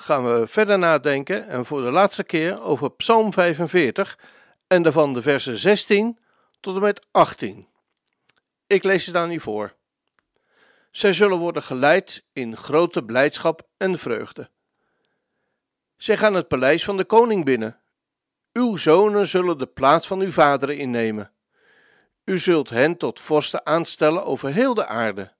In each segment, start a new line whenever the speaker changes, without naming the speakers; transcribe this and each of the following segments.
gaan we verder nadenken en voor de laatste keer over Psalm 45 en daarvan de versen 16 tot en met 18. Ik lees het aan u voor. Zij zullen worden geleid in grote blijdschap en vreugde. Zij gaan het paleis van de koning binnen. Uw zonen zullen de plaats van uw vaderen innemen. U zult hen tot vorsten aanstellen over heel de aarde.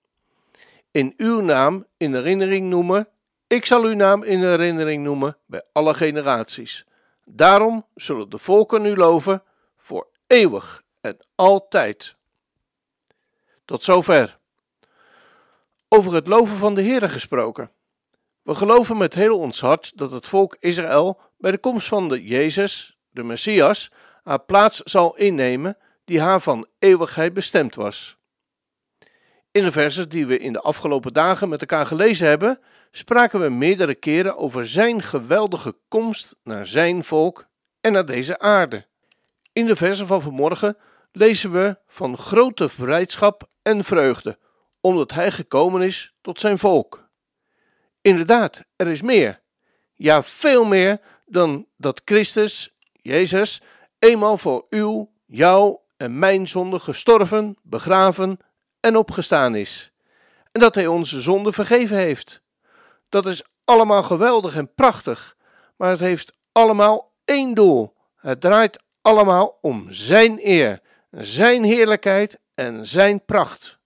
In uw naam in herinnering noemen ik zal uw naam in herinnering noemen bij alle generaties. Daarom zullen de volken u loven voor eeuwig en altijd. Tot zover. Over het loven van de Heere gesproken. We geloven met heel ons hart dat het volk Israël bij de komst van de Jezus, de Messias, haar plaats zal innemen die haar van eeuwigheid bestemd was. In de versen die we in de afgelopen dagen met elkaar gelezen hebben, spraken we meerdere keren over zijn geweldige komst naar zijn volk en naar deze aarde. In de versen van vanmorgen lezen we van grote blijdschap en vreugde, omdat hij gekomen is tot zijn volk. Inderdaad, er is meer. Ja, veel meer dan dat Christus, Jezus, eenmaal voor uw, jou en mijn zonde gestorven, begraven en opgestaan is. En dat hij onze zonde vergeven heeft. Dat is allemaal geweldig en prachtig, maar het heeft allemaal één doel. Het draait allemaal om Zijn eer, Zijn heerlijkheid en Zijn pracht.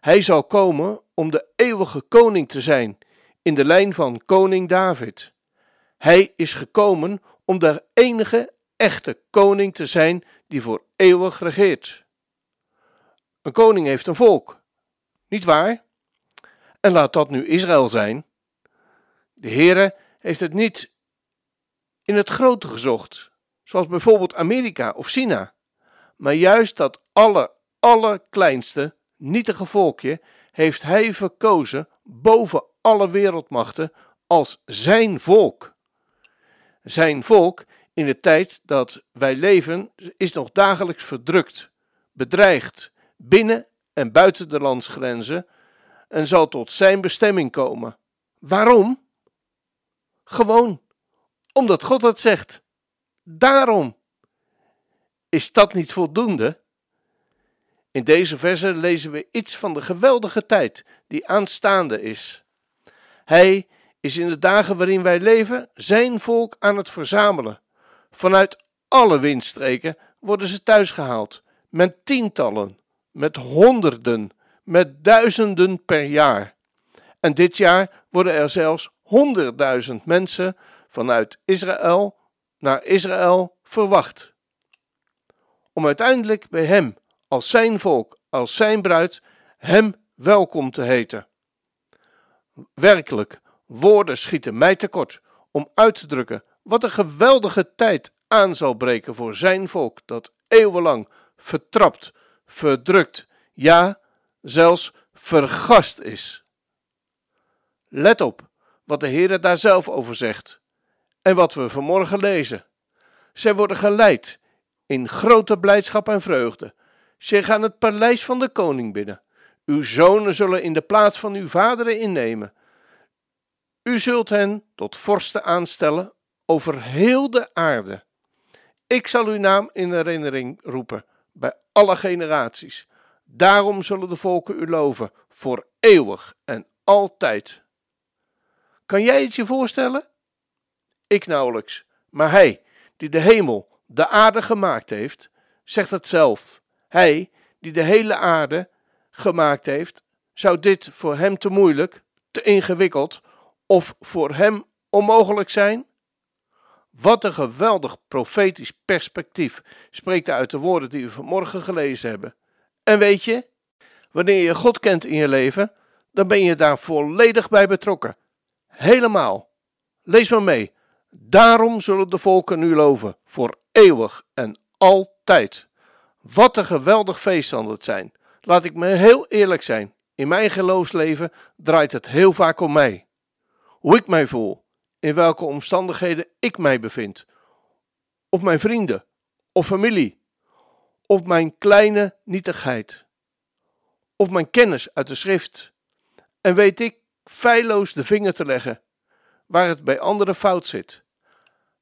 Hij zal komen om de eeuwige koning te zijn, in de lijn van koning David. Hij is gekomen om de enige echte koning te zijn die voor eeuwig regeert. Een koning heeft een volk, niet waar? En laat dat nu Israël zijn. De Heere heeft het niet in het grote gezocht, zoals bijvoorbeeld Amerika of China, maar juist dat aller, allerkleinste, nietige volkje heeft hij verkozen boven alle wereldmachten als zijn volk. Zijn volk in de tijd dat wij leven is nog dagelijks verdrukt, bedreigd, binnen en buiten de landsgrenzen en zal tot zijn bestemming komen. Waarom? Gewoon omdat God het zegt. Daarom. Is dat niet voldoende? In deze verse lezen we iets van de geweldige tijd die aanstaande is. Hij is in de dagen waarin wij leven zijn volk aan het verzamelen. Vanuit alle windstreken worden ze thuisgehaald, met tientallen, met honderden, met duizenden per jaar. En dit jaar worden er zelfs honderdduizend mensen vanuit Israël naar Israël verwacht. Om uiteindelijk bij Hem, als Zijn volk, als Zijn bruid, Hem welkom te heten. Werkelijk, woorden schieten mij tekort om uit te drukken wat een geweldige tijd aan zal breken voor Zijn volk, dat eeuwenlang vertrapt, verdrukt, ja, zelfs vergast is. Let op wat de Heer daar zelf over zegt en wat we vanmorgen lezen. Zij worden geleid in grote blijdschap en vreugde. Zij gaan het paleis van de koning binnen. Uw zonen zullen in de plaats van uw vaderen innemen. U zult hen tot vorsten aanstellen over heel de aarde. Ik zal uw naam in herinnering roepen bij alle generaties. Daarom zullen de volken u loven, voor eeuwig en altijd. Kan jij het je voorstellen? Ik nauwelijks, maar hij, die de hemel, de aarde gemaakt heeft, zegt het zelf. Hij, die de hele aarde gemaakt heeft, zou dit voor hem te moeilijk, te ingewikkeld of voor hem onmogelijk zijn? Wat een geweldig profetisch perspectief spreekt uit de woorden die we vanmorgen gelezen hebben. En weet je, wanneer je God kent in je leven, dan ben je daar volledig bij betrokken. Helemaal. Lees maar mee. Daarom zullen de volken u loven, voor eeuwig en altijd. Wat een geweldig feest het zijn. Laat ik me heel eerlijk zijn. In mijn geloofsleven draait het heel vaak om mij. Hoe ik mij voel, in welke omstandigheden ik mij bevind. Of mijn vrienden, of familie, of mijn kleine nietigheid. Of mijn kennis uit de schrift. En weet ik feilloos de vinger te leggen waar het bij anderen fout zit.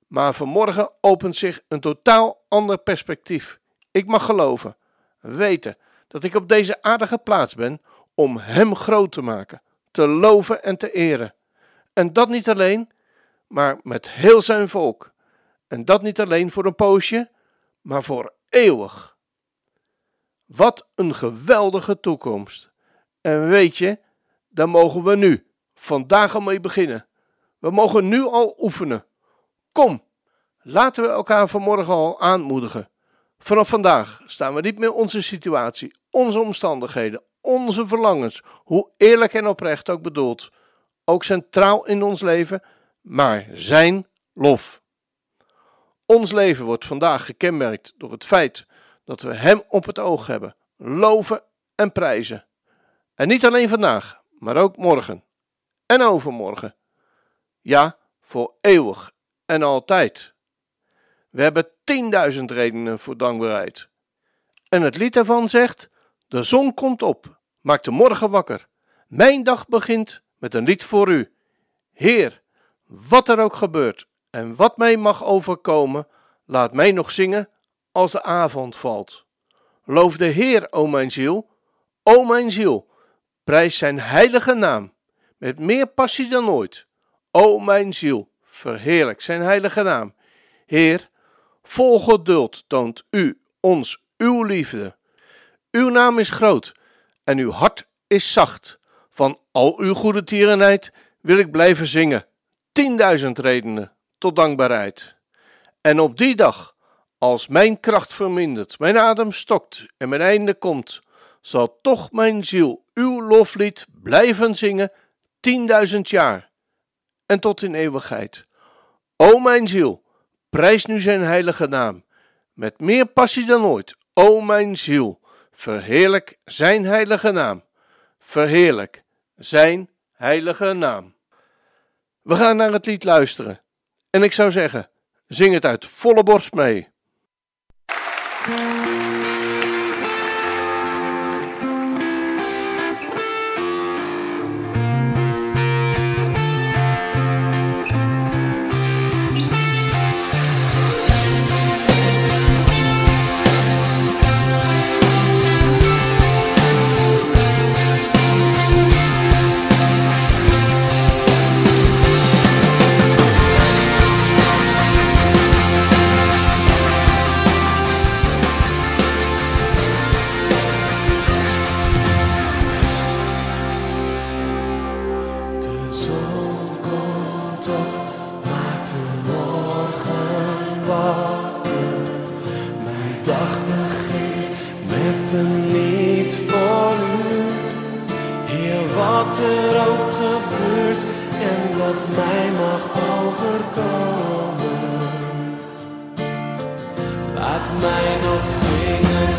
Maar vanmorgen opent zich een totaal ander perspectief. Ik mag geloven, weten dat ik op deze aardige plaats ben om Hem groot te maken, te loven en te eren. En dat niet alleen, maar met heel zijn volk. En dat niet alleen voor een poosje, maar voor eeuwig. Wat een geweldige toekomst. En weet je, daar mogen we nu, vandaag al mee beginnen. We mogen nu al oefenen. Kom, laten we elkaar vanmorgen al aanmoedigen. Vanaf vandaag staan we niet meer onze situatie, onze omstandigheden, onze verlangens, hoe eerlijk en oprecht ook bedoeld, ook centraal in ons leven, maar zijn lof. Ons leven wordt vandaag gekenmerkt door het feit dat we Hem op het oog hebben, loven en prijzen. En niet alleen vandaag, maar ook morgen en overmorgen. Ja, voor eeuwig en altijd. We hebben tienduizend redenen voor dankbaarheid. En het lied daarvan zegt: De zon komt op, maakt de morgen wakker. Mijn dag begint met een lied voor u. Heer, wat er ook gebeurt en wat mij mag overkomen, laat mij nog zingen als de avond valt. Loof de Heer, o mijn ziel, o mijn ziel, prijs zijn heilige naam, met meer passie dan ooit. O mijn ziel, verheerlijk zijn heilige naam. Heer, vol geduld toont u ons uw liefde. Uw naam is groot en uw hart is zacht. Van al uw goede tierenheid wil ik blijven zingen. Tienduizend redenen tot dankbaarheid. En op die dag, als mijn kracht vermindert, mijn adem stokt en mijn einde komt, zal toch mijn ziel uw loflied blijven zingen tienduizend jaar en tot in eeuwigheid. O mijn ziel, prijs nu zijn heilige naam, met meer passie dan ooit. O mijn ziel, verheerlijk zijn heilige naam. Verheerlijk zijn heilige naam. We gaan naar het lied luisteren. En ik zou zeggen, zing het uit volle borst mee.
Er ook gebeurt en wat mij mag overkomen. Laat mij nog zingen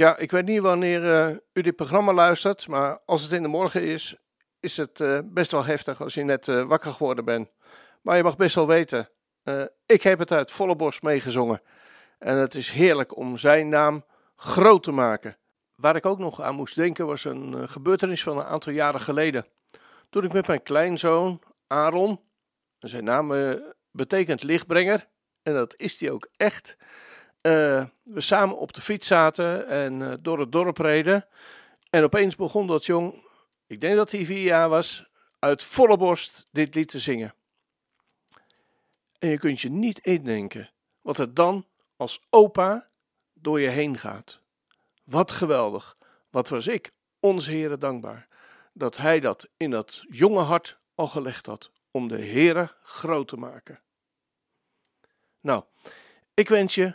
Tja, ik weet niet wanneer eh, u dit programma luistert, maar als het in de morgen is, is het eh, best wel heftig als je net eh, wakker geworden bent. Maar je mag best wel weten, ik heb het uit volle borst meegezongen. En het is heerlijk om zijn naam groot te maken. Waar ik ook nog aan moest denken was een gebeurtenis van een aantal jaren geleden. Toen ik met mijn kleinzoon Aaron, zijn naam betekent lichtbrenger, en dat is hij ook echt, eh, we samen op de fiets zaten en eh, door het dorp reden. En opeens begon dat jong, ik denk dat hij vier jaar was, uit volle borst dit lied te zingen. En je kunt je niet indenken wat er dan als opa door je heen gaat. Wat geweldig. Wat was ik, onze Heere, dankbaar dat hij dat in dat jonge hart al gelegd had om de Heere groot te maken. Nou, ik wens je